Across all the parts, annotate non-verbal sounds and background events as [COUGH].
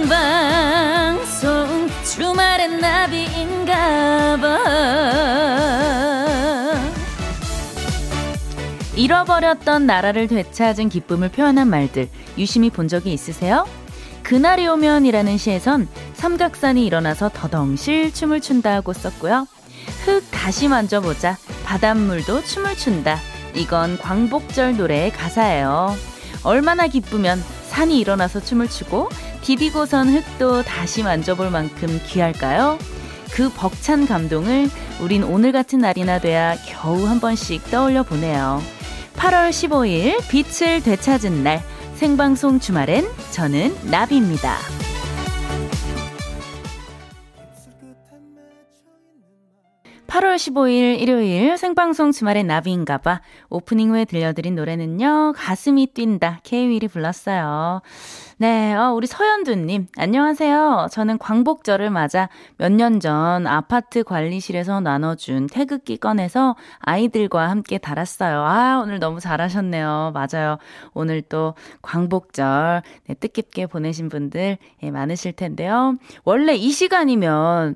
생방송 주말엔 나비인가봐 잃어버렸던 나라를 되찾은 기쁨을 표현한 말들 유심히 본 적이 있으세요? 그날이 오면이라는 시에선 삼각산이 일어나서 더덩실 춤을 춘다고 썼고요. 흙 다시 만져보자 바닷물도 춤을 춘다 이건 광복절 노래의 가사예요. 얼마나 기쁘면 산이 일어나서 춤을 추고 디디고선 흙도 다시 만져볼 만큼 귀할까요? 그 벅찬 감동을 우린 오늘 같은 날이나 돼야 겨우 한 번씩 떠올려 보네요. 8월 15일 빛을 되찾은 날 생방송 주말엔 저는 나비입니다. 8월 15일 일요일 생방송 주말의 나비인가봐 오프닝 후에 들려드린 노래는요 가슴이 뛴다 케이윌이 불렀어요 네, 어, 우리 서현두님, 안녕하세요. 저는 광복절을 맞아 몇 년 전 아파트 관리실에서 나눠준 태극기 꺼내서 아이들과 함께 달았어요. 아, 오늘 너무 잘하셨네요. 맞아요. 오늘 또 광복절, 네, 뜻깊게 보내신 분들 예, 많으실 텐데요. 원래 이 시간이면,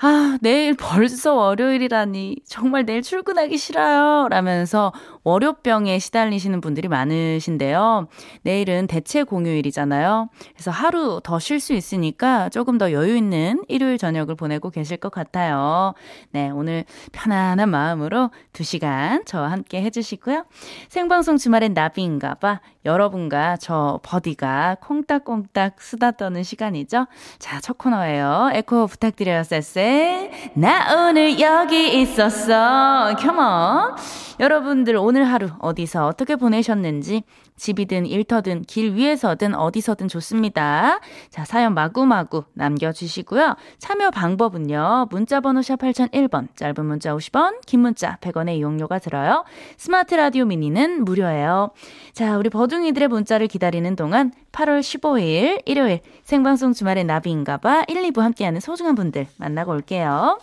아, 내일 벌써 월요일이라 니, 정말 내일 출근하기 싫어요. 라면서 월요병에 시달리시는 분들이 많으신데요. 내일은 대체 공휴일이잖아요. 그래서 하루 더 쉴 수 있으니까 조금 더 여유 있는 일요일 저녁을 보내고 계실 것 같아요. 네, 오늘 편안한 마음으로 2시간 저와 함께 해주시고요. 생방송 주말엔 나비인가 봐. 여러분과 저 버디가 콩닥콩닥 수다 떠는 시간이죠. 자, 첫 코너예요. 에코 부탁드려요, 쎄쎄. 나 오늘 여기 있었어. 컴온. 여러분들 오늘 하루 어디서 어떻게 보내셨는지 집이든 일터든 길 위에서든 어디서든 좋습니다. 자, 사연 마구마구 남겨주시고요. 참여 방법은요. 문자번호 샵 8001번, 짧은 문자 50원, 긴 문자 100원의 이용료가 들어요. 스마트 라디오 미니는 무료예요. 자, 우리 버둥이들의 문자를 기다리는 동안 8월 15일 일요일 생방송 주말의 나비인가봐 1, 2부 함께하는 소중한 분들 만나고 올게요.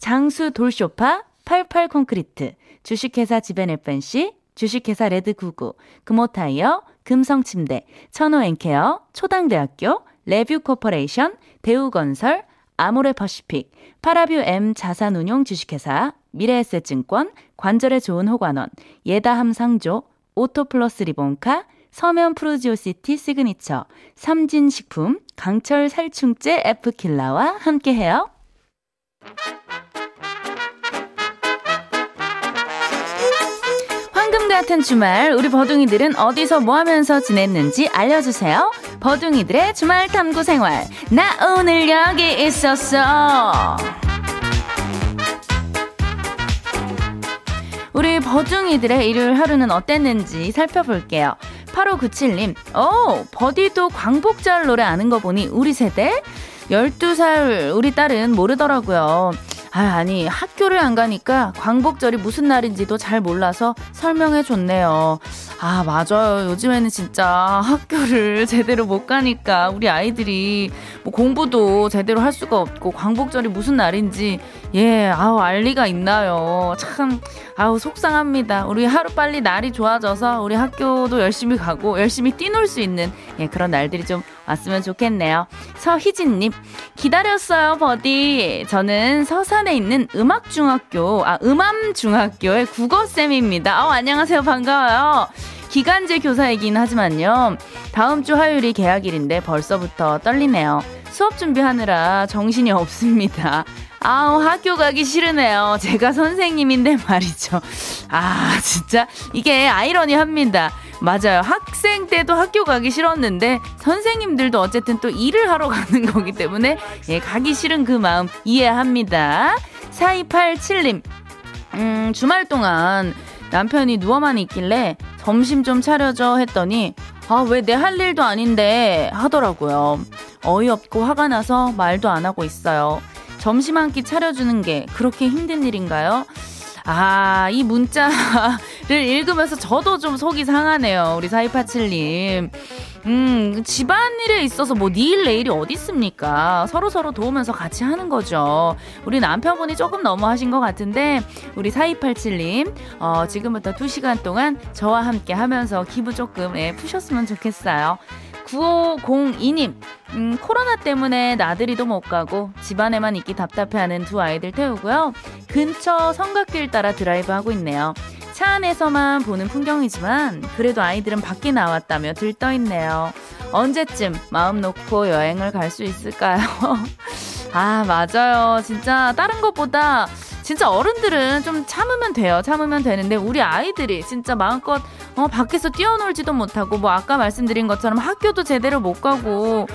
장수 돌쇼파 88 콘크리트 주식회사 지벤FNC, 주식회사 레드구구, 금호타이어, 금성침대, 천호앤케어, 초당대학교, 레뷰코퍼레이션, 대우건설, 아모레퍼시픽, 파라뷰 M 자산운용 주식회사, 미래에셋증권, 관절에 좋은 호관원, 예다함 상조, 오토플러스 리본카, 서면 프루지오시티 시그니처, 삼진식품, 강철 살충제 에프킬라와 함께해요. 황금 같은 주말 우리 버둥이들은 어디서 뭐 하면서 지냈는지 알려주세요. 버둥이들의 주말 탐구 생활. 나 오늘 여기 있었어. 우리 버둥이들의 일요일 하루는 어땠는지 살펴볼게요. 8597님, 오, 버디도 광복절 노래 아는 거 보니 우리 세대? 12살 우리 딸은 모르더라고요. 아, 아니, 학교를 안 가니까 광복절이 무슨 날인지도 잘 몰라서 설명해 줬네요. 아, 맞아요. 요즘에는 진짜 학교를 [LAUGHS] 제대로 못 가니까 우리 아이들이 뭐 공부도 제대로 할 수가 없고 광복절이 무슨 날인지 예, 아우, 알 리가 있나요. 참, 아우, 속상합니다. 우리 하루 빨리 날이 좋아져서 우리 학교도 열심히 가고 열심히 뛰놀 수 있는 예, 그런 날들이 좀 왔으면 좋겠네요. 서희진님, 기다렸어요, 버디. 저는 서산에 있는 음악중학교, 아, 음암중학교의 국어쌤입니다. 어, 안녕하세요. 반가워요. 기간제 교사이긴 하지만요. 다음 주 화요일이 개학일인데 벌써부터 떨리네요. 수업 준비하느라 정신이 없습니다. 아우, 학교 가기 싫으네요. 제가 선생님인데 말이죠. 아, 진짜, 이게 아이러니 합니다. 맞아요. 학생 때도 학교 가기 싫었는데, 선생님들도 어쨌든 또 일을 하러 가는 거기 때문에, 예, 가기 싫은 그 마음 이해합니다. 4287님, 음, 주말 동안 남편이 누워만 있길래 점심 좀 차려줘 했더니, 아, 왜 내 할 일도 아닌데 하더라고요. 어이없고 화가 나서 말도 안 하고 있어요. 점심 한 끼 차려주는 게 그렇게 힘든 일인가요? 아, 이 문자를 [LAUGHS] 읽으면서 저도 좀 속이 상하네요. 우리 4287님. 음, 집안일에 있어서 뭐 니일 내일이 어디 있습니까? 서로 서로 도우면서 같이 하는 거죠. 우리 남편분이 조금 너무 하신 것 같은데, 우리 4287님, 어, 지금부터 2시간 동안 저와 함께 하면서 기분 조금, 예, 푸셨으면 좋겠어요. 9502님, 음, 코로나 때문에 나들이도 못 가고 집안에만 있기 답답해하는 두 아이들 태우고요. 근처 성곽길 따라 드라이브 하고 있네요. 차 안에서만 보는 풍경이지만 그래도 아이들은 밖에 나왔다며 들떠 있네요. 언제쯤 마음 놓고 여행을 갈 수 있을까요? [LAUGHS] 아, 맞아요. 진짜 다른 것보다 진짜 어른들은 좀 참으면 돼요. 참으면 되는데 우리 아이들이 진짜 마음껏 어, 밖에서 뛰어놀지도 못하고 뭐 아까 말씀드린 것처럼 학교도 제대로 못 가고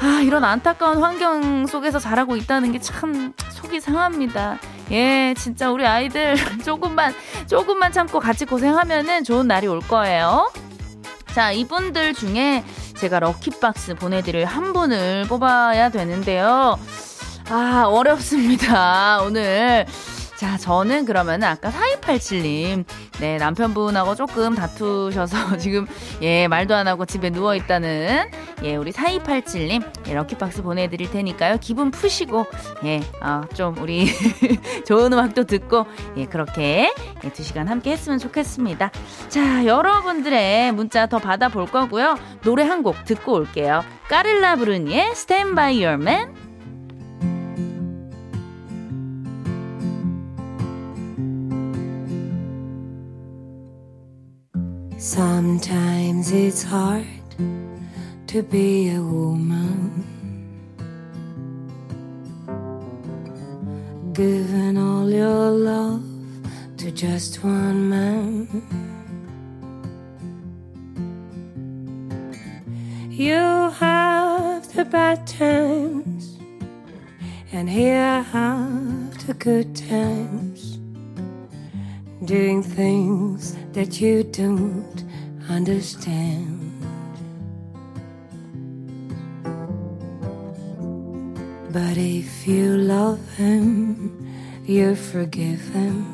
아, 이런 안타까운 환경 속에서 자라고 있다는 게 참 속이 상합니다. 예, 진짜 우리 아이들 [LAUGHS] 조금만 조금만 참고 같이 고생하면은 좋은 날이 올 거예요. 자, 이분들 중에 제가 럭키박스 보내드릴 한 분을 뽑아야 되는데요. 아, 어렵습니다. 오늘 자, 저는 그러면 아까 4287님, 네, 남편분하고 조금 다투셔서 [LAUGHS] 지금, 예, 말도 안 하고 집에 누워있다는, 예, 우리 4287님, 예, 럭키박스 보내드릴 테니까요. 기분 푸시고, 예, 어, 좀 우리 [LAUGHS] 좋은 음악도 듣고, 예, 그렇게, 예, 두 시간 함께 했으면 좋겠습니다. 자, 여러분들의 문자 더 받아볼 거고요. 노래 한 곡 듣고 올게요. 까릴라 브루니의 Stand By Your Man. Sometimes it's hard to be a woman. Giving all your love to just one man. You have the bad times, and here I have the good times. Doing things that you don't understand. But if you love him, you forgive him.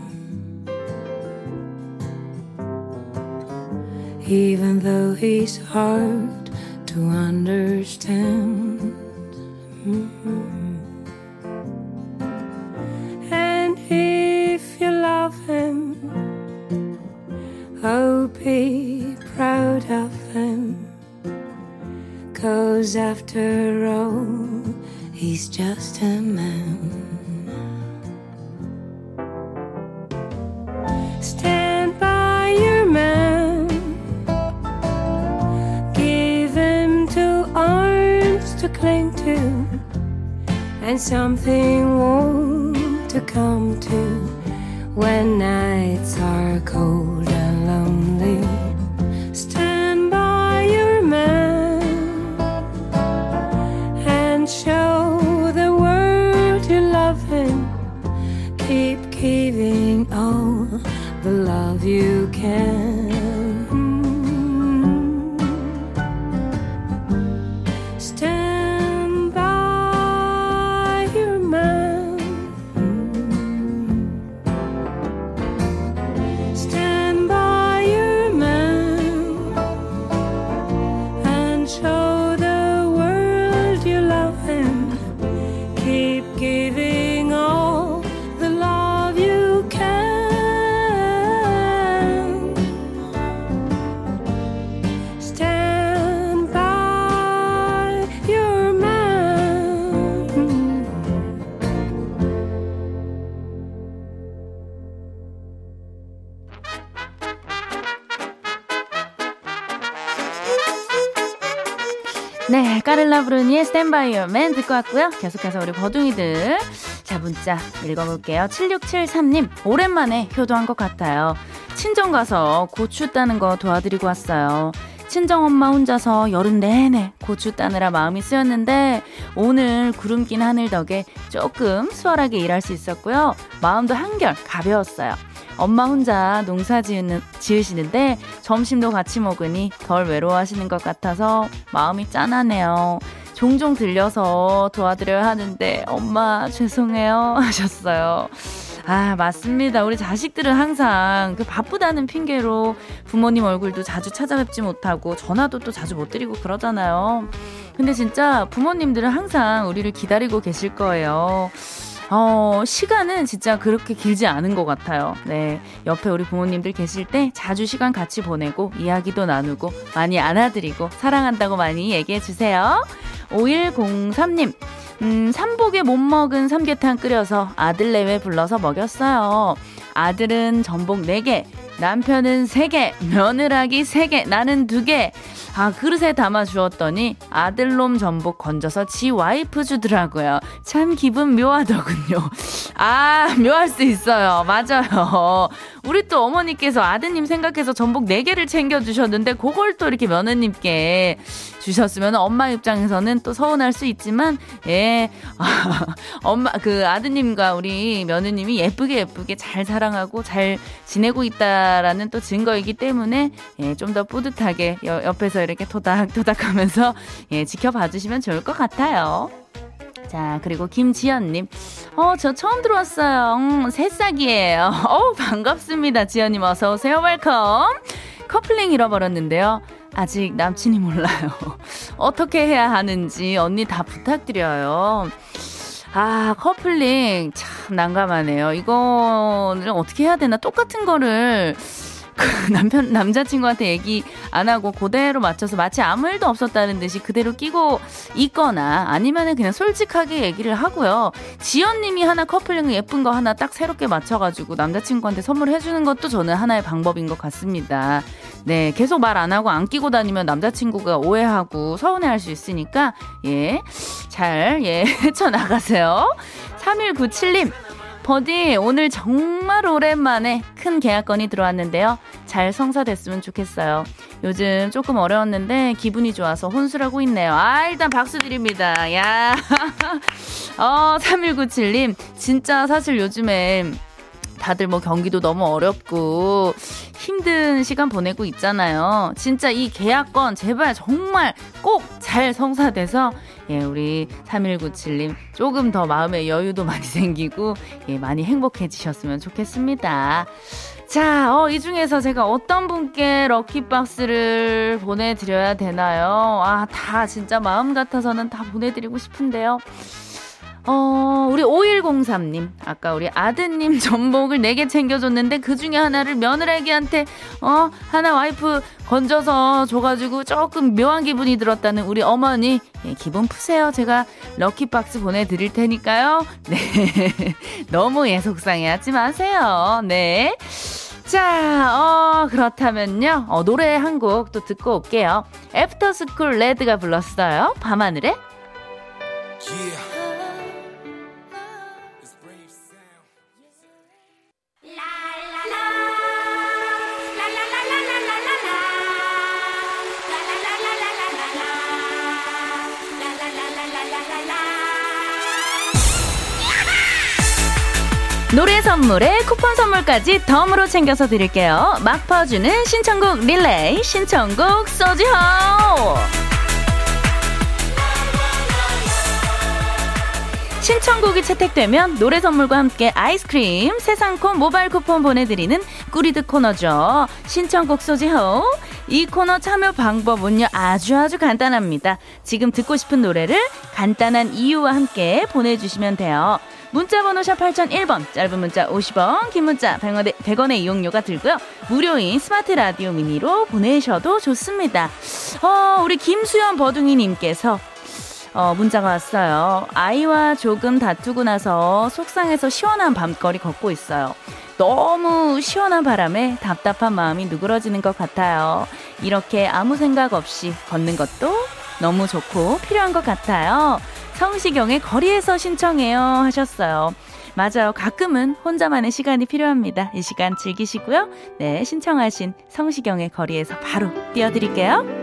Even though he's hard to understand. Mm-hmm. And if you love him, oh, be After all, he's just a man. Stand by your man. Give him two arms to cling to, and something warm to come to when nights are cold 네, 까를라 브루니의 스탠바이 어맨 듣고 왔고요. 계속해서 우리 버둥이들. 자, 문자 읽어볼게요. 7673님, 오랜만에 효도한 것 같아요. 친정 가서 고추 따는 거 도와드리고 왔어요. 친정 엄마 혼자서 여름 내내 고추 따느라 마음이 쓰였는데 오늘 구름 낀 하늘 덕에 조금 수월하게 일할 수 있었고요. 마음도 한결 가벼웠어요. 엄마 혼자 농사 지으는, 지으시는데 점심도 같이 먹으니 덜 외로워하시는 것 같아서 마음이 짠하네요. 종종 들려서 도와드려야 하는데 엄마 죄송해요 [LAUGHS] 하셨어요. 아, 맞습니다. 우리 자식들은 항상 그 바쁘다는 핑계로 부모님 얼굴도 자주 찾아뵙지 못하고 전화도 또 자주 못 드리고 그러잖아요. 근데 진짜 부모님들은 항상 우리를 기다리고 계실 거예요. 어, 시간은 진짜 그렇게 길지 않은 것 같아요. 네. 옆에 우리 부모님들 계실 때 자주 시간 같이 보내고 이야기도 나누고 많이 안아드리고 사랑한다고 많이 얘기해 주세요. 5103님, 음, 삼복에 못 먹은 삼계탕 끓여서 아들 내외 불러서 먹였어요. 아들은 전복 4개, 남편은 3개, 며느라기 3개, 나는 2개. 아, 그릇에 담아 주었더니 아들놈 전복 건져서 지 와이프 주더라고요. 참 기분 묘하더군요. 아, 묘할 수 있어요. 맞아요. 우리 또 어머니께서 아드님 생각해서 전복 4개를 챙겨주셨는데, 그걸 또 이렇게 며느님께 주셨으면 엄마 입장에서는 또 서운할 수 있지만, 예, 아, [LAUGHS] 엄마, 그 아드님과 우리 며느님이 예쁘게 예쁘게 잘 사랑하고 잘 지내고 있다 라는 또 증거이기 때문에, 예, 좀 더 뿌듯하게 옆에서 이렇게 토닥토닥 하면서, 예, 지켜봐 주시면 좋을 것 같아요. 자, 그리고 김지연님. 어, 저 처음 들어왔어요. 음, 새싹이에요. [LAUGHS] 어 반갑습니다. 지연님 어서오세요. welcome. 커플링 잃어버렸는데요. 아직 남친이 몰라요. [LAUGHS] 어떻게 해야 하는지 언니 다 부탁드려요. 아, 커플링 참 난감하네요. 이거를 어떻게 해야 되나? 똑같은 거를 그 [LAUGHS] 남편 남자친구한테 얘기 안 하고 그대로 맞춰서 마치 아무 일도 없었다는 듯이 그대로 끼고 있거나 아니면은 그냥 솔직하게 얘기를 하고요. 지연님이 하나 커플링 예쁜 거 하나 딱 새롭게 맞춰가지고 남자친구한테 선물해 주는 것도 저는 하나의 방법인 것 같습니다. 네, 계속 말 안 하고 안 끼고 다니면 남자친구가 오해하고 서운해할 수 있으니까 예, 잘 예, [LAUGHS] 헤쳐 나가세요. 3197님. 버디, 오늘 정말 오랜만에 큰 계약건이 들어왔는데요. 잘 성사됐으면 좋겠어요. 요즘 조금 어려웠는데 기분이 좋아서 혼술하고 있네요. 아, 일단 박수 드립니다. 야. [LAUGHS] 어, 3197님. 진짜 사실 요즘에 다들 뭐 경기도 너무 어렵고 힘든 시간 보내고 있잖아요. 진짜 이 계약건 제발 정말 꼭 잘 성사돼서 예, 우리 3197님 조금 더 마음의 여유도 많이 [LAUGHS] 생기고 예, 많이 행복해지셨으면 좋겠습니다. 자, 어, 이 중에서 제가 어떤 분께 럭키박스를 보내드려야 되나요? 아, 다 진짜 마음 같아서는 다 보내드리고 싶은데요. 어, 우리 5103님. 아까 우리 아드님 [LAUGHS] 전복을 4개 챙겨줬는데 그 중에 하나를 며느리한테, 어, 하나 와이프 건져서 줘가지고 조금 묘한 기분이 들었다는 우리 어머니. 예, 기분 푸세요. 제가 lucky box 보내드릴 테니까요. [LAUGHS] 네. 너무 예, 속상해 하지 마세요. 네. 자, 어, 그렇다면요. 어, 노래 한 곡 또 듣고 올게요. 애프터스쿨 레드가 불렀어요. 밤하늘에. Yeah. 노래 선물에 쿠폰 선물까지 덤으로 챙겨서 드릴게요. 막 퍼주는 신청곡 릴레이 신청곡 소지호 신청곡이 채택되면 노래 선물과 함께 아이스크림 세상콘 모바일 쿠폰 보내드리는 꾸리드 코너죠. 신청곡 소지호 이 코너 참여 방법은요 아주 아주 간단합니다. 지금 듣고 싶은 노래를 간단한 이유와 함께 보내주시면 돼요. 문자번호 샵 8001번, 짧은 문자 50원, 긴 문자 100원의, 100원의 이용료가 들고요. 무료인 스마트 라디오 미니로 보내셔도 좋습니다. 어, 우리 김수연 버둥이님께서 어, 문자가 왔어요. 아이와 조금 다투고 나서 속상해서 시원한 밤거리 걷고 있어요. 너무 시원한 바람에 답답한 마음이 누그러지는 것 같아요. 이렇게 아무 생각 없이 걷는 것도 너무 좋고 필요한 것 같아요. 성시경의 거리에서 신청해요 하셨어요. 맞아요. 가끔은 혼자만의 시간이 필요합니다. 이 시간 즐기시고요. 네, 신청하신 성시경의 거리에서 바로 띄워드릴게요.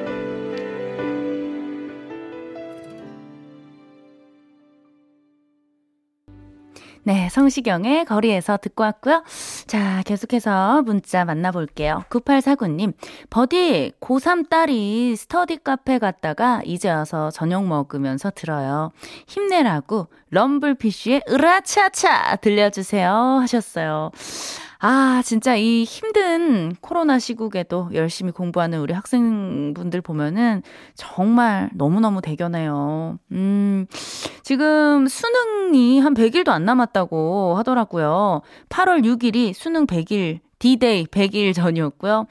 네, 성시경의 거리에서 듣고 왔고요. 자, 계속해서 문자 만나볼게요. 9849님, 버디, 고3 딸이 스터디 카페 갔다가 이제 와서 저녁 먹으면서 들어요. 힘내라고 럼블피쉬의 으라차차 들려주세요 하셨어요. 아, 진짜 이 힘든 코로나 시국에도 열심히 공부하는 우리 학생분들 보면은 정말 너무너무 대견해요. 음, 지금 수능이 한 100일도 안 남았다고 하더라고요. 8월 6일이 수능 100일 디데이 100일 전이었고요.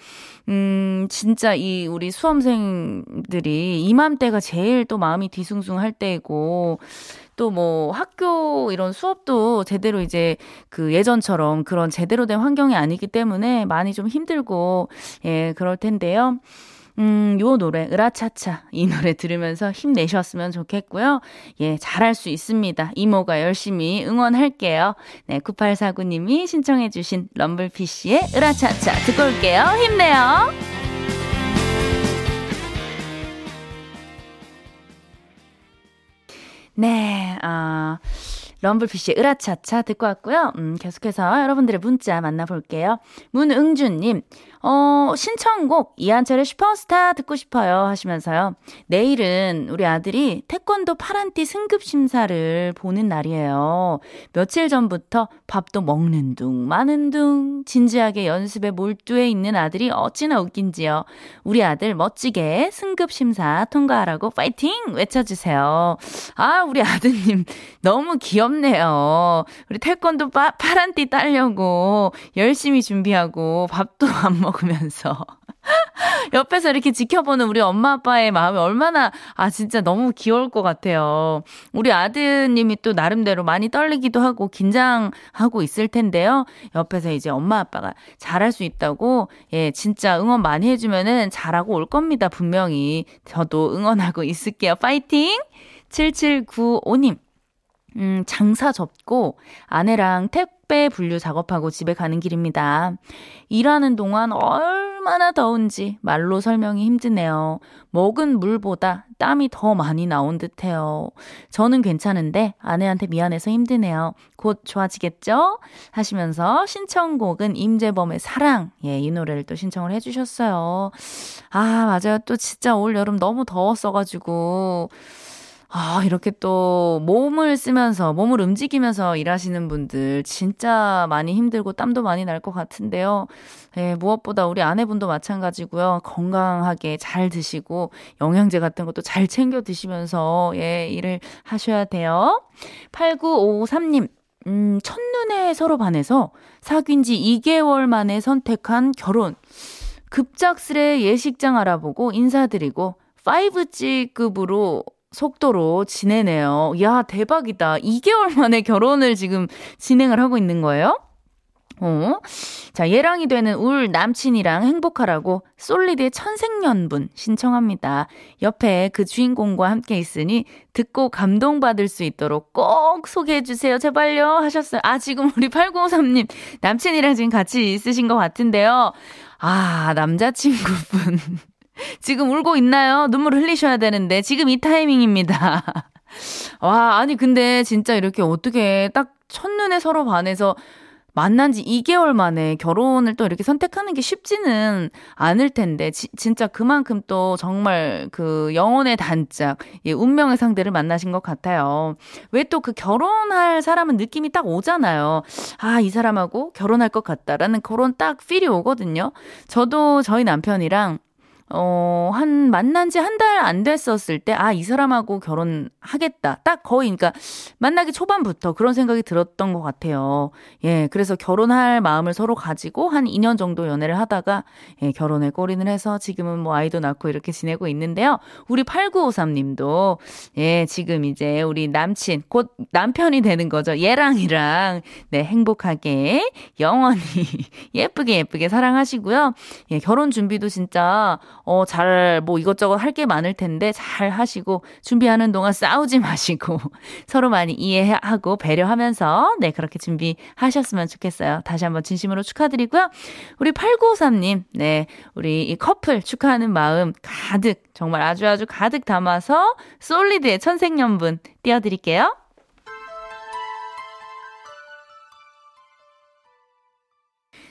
음, 진짜 이 우리 수험생들이 이맘때가 제일 또 마음이 뒤숭숭할 때이고 또 뭐 학교 이런 수업도 제대로 이제 그 예전처럼 그런 제대로 된 환경이 아니기 때문에 많이 좀 힘들고 예, 그럴 텐데요. 음, 요 노래, 으라차차. 이 노래 들으면서 힘내셨으면 좋겠고요. 예, 잘할 수 있습니다. 이모가 열심히 응원할게요. 네, 9849님이 신청해주신 럼블피쉬의 으라차차 듣고 올게요. 힘내요. 네, 아. 럼블피쉬의 으라차차 듣고 왔고요. 음, 계속해서 여러분들의 문자 만나볼게요. 문응준님, 어, 신청곡 이한철의 슈퍼스타 듣고 싶어요 하시면서요. 내일은 우리 아들이 태권도 파란띠 승급 심사를 보는 날이에요. 며칠 전부터 밥도 먹는 둥 마는 둥 진지하게 연습에 몰두해 있는 아들이 어찌나 웃긴지요. 우리 아들 멋지게 승급 심사 통과하라고 파이팅 외쳐주세요. 아 우리 아드님 [LAUGHS] 너무 귀엽네요. 우리 태권도 파, 파란띠 따려고 열심히 준비하고 밥도 안 먹. 먹으면서 [LAUGHS] 옆에서 이렇게 지켜보는 우리 엄마 아빠의 마음이 얼마나 아 진짜 너무 귀여울 것 같아요. 우리 아드님이 또 나름대로 많이 떨리기도 하고 긴장하고 있을 텐데요. 옆에서 이제 엄마 아빠가 잘할 수 있다고 예 진짜 응원 많이 해주면은 잘하고 올 겁니다 분명히 저도 응원하고 있을게요. 파이팅! 7795님 음, 장사 접고 아내랑 택 배 분류 작업하고 집에 가는 길입니다. 일하는 동안 얼마나 더운지 말로 설명이 힘드네요. 먹은 물보다 땀이 더 많이 나온 듯 해요. 저는 괜찮은데 아내한테 미안해서 힘드네요. 곧 좋아지겠죠? 하시면서 신청곡은 임재범의 사랑. 예, 이 노래를 또 신청을 해주셨어요. 아, 맞아요. 또 진짜 올 여름 너무 더웠어가지고. 아, 이렇게 또 몸을 쓰면서, 몸을 움직이면서 일하시는 분들 진짜 많이 힘들고 땀도 많이 날 것 같은데요. 예, 무엇보다 우리 아내분도 마찬가지고요. 건강하게 잘 드시고 영양제 같은 것도 잘 챙겨 드시면서 예, 일을 하셔야 돼요. 8953님. 음, 첫눈에 서로 반해서 사귄 지 2개월 만에 선택한 결혼. 급작스레 예식장 알아보고 인사드리고 5G급으로 속도로 지내네요. 야, 대박이다. 2개월 만에 결혼을 지금 진행을 하고 있는 거예요? 어? 자, 예랑이 되는 울 남친이랑 행복하라고 솔리드의 천생연분 신청합니다. 옆에 그 주인공과 함께 있으니 듣고 감동받을 수 있도록 꼭 소개해주세요. 제발요. 하셨어요. 아, 지금 우리 8953님 남친이랑 지금 같이 있으신 것 같은데요. 아, 남자친구분. 지금 울고 있나요? 눈물 흘리셔야 되는데 지금 이 타이밍입니다. [LAUGHS] 와, 아니 근데 진짜 이렇게 어떻게 딱 첫눈에 서로 반해서 만난 지 2개월 만에 결혼을 또 이렇게 선택하는 게 쉽지는 않을 텐데, 지, 진짜 그만큼 또 정말 그 영혼의 단짝, 예, 운명의 상대를 만나신 것 같아요. 왜 또 그 결혼할 사람은 느낌이 딱 오잖아요. 아, 이 사람하고 결혼할 것 같다라는 그런 딱 필이 오거든요. 저도 저희 남편이랑 어, 한, 만난 지 한 달 안 됐었을 때, 아, 이 사람하고 결혼하겠다. 딱 거의, 그러니까, 만나기 초반부터 그런 생각이 들었던 것 같아요. 예, 그래서 결혼할 마음을 서로 가지고 한 2년 정도 연애를 하다가, 예, 결혼에 꼬리는 해서 지금은 뭐 아이도 낳고 이렇게 지내고 있는데요. 우리 8953 님도, 예, 지금 이제 우리 남친, 곧 남편이 되는 거죠. 얘랑이랑, 네, 행복하게, 영원히, [LAUGHS] 예쁘게 예쁘게 사랑하시고요. 예, 결혼 준비도 진짜, 어, 잘, 뭐 이것저것 할 게 많을 텐데 잘 하시고 준비하는 동안 싸우지 [LAUGHS] 마시고 서로 많이 이해하고 배려하면서 네, 그렇게 준비하셨으면 좋겠어요. 다시 한번 진심으로 축하드리고요. 우리 8953님, 네, 우리 이 커플 축하하는 마음 가득, 정말 아주 아주 가득 담아서 솔리드의 천생연분 띄워드릴게요.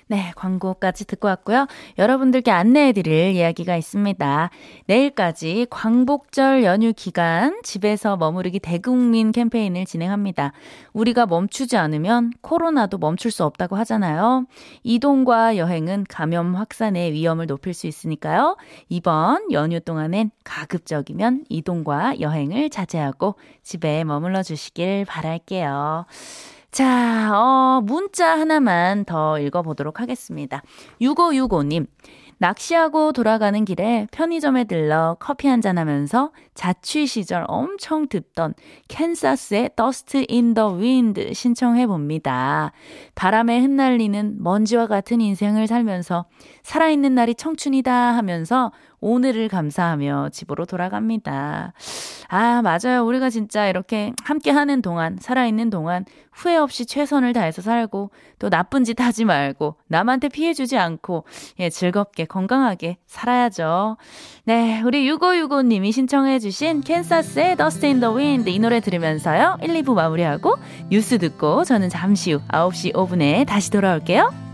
네, 광고까지 듣고 왔고요. 여러분들께 안내해 드릴 이야기가 있습니다. 내일까지 광복절 연휴 기간 집에서 머무르기 대국민 캠페인을 진행합니다. 우리가 멈추지 않으면 코로나도 멈출 수 없다고 하잖아요. 이동과 여행은 감염 확산의 위험을 높일 수 있으니까요. 이번 연휴 동안엔 가급적이면 이동과 여행을 자제하고 집에 머물러 주시길 바랄게요. 자, 어, 문자 하나만 더 읽어보도록 하겠습니다. 6565님. 낚시하고 돌아가는 길에 편의점에 들러 커피 한잔 하면서 자취 시절 엄청 듣던 캔사스의 Dust in the Wind 신청해 봅니다. 바람에 흩날리는 먼지와 같은 인생을 살면서 살아있는 날이 청춘이다 하면서 오늘을 감사하며 집으로 돌아갑니다. 아, 맞아요. 우리가 진짜 이렇게 함께 하는 동안, 살아있는 동안 후회 없이 최선을 다해서 살고 또 나쁜 짓 하지 말고 남한테 피해 주지 않고 예, 즐겁게 건강하게 살아야죠. 네, 우리 6565 님이 신청해 주신 캔사스의 Dust in the Wind 이 노래 들으면서요. 1, 2부 마무리하고 뉴스 듣고 저는 잠시 후 9시 5분에 다시 돌아올게요.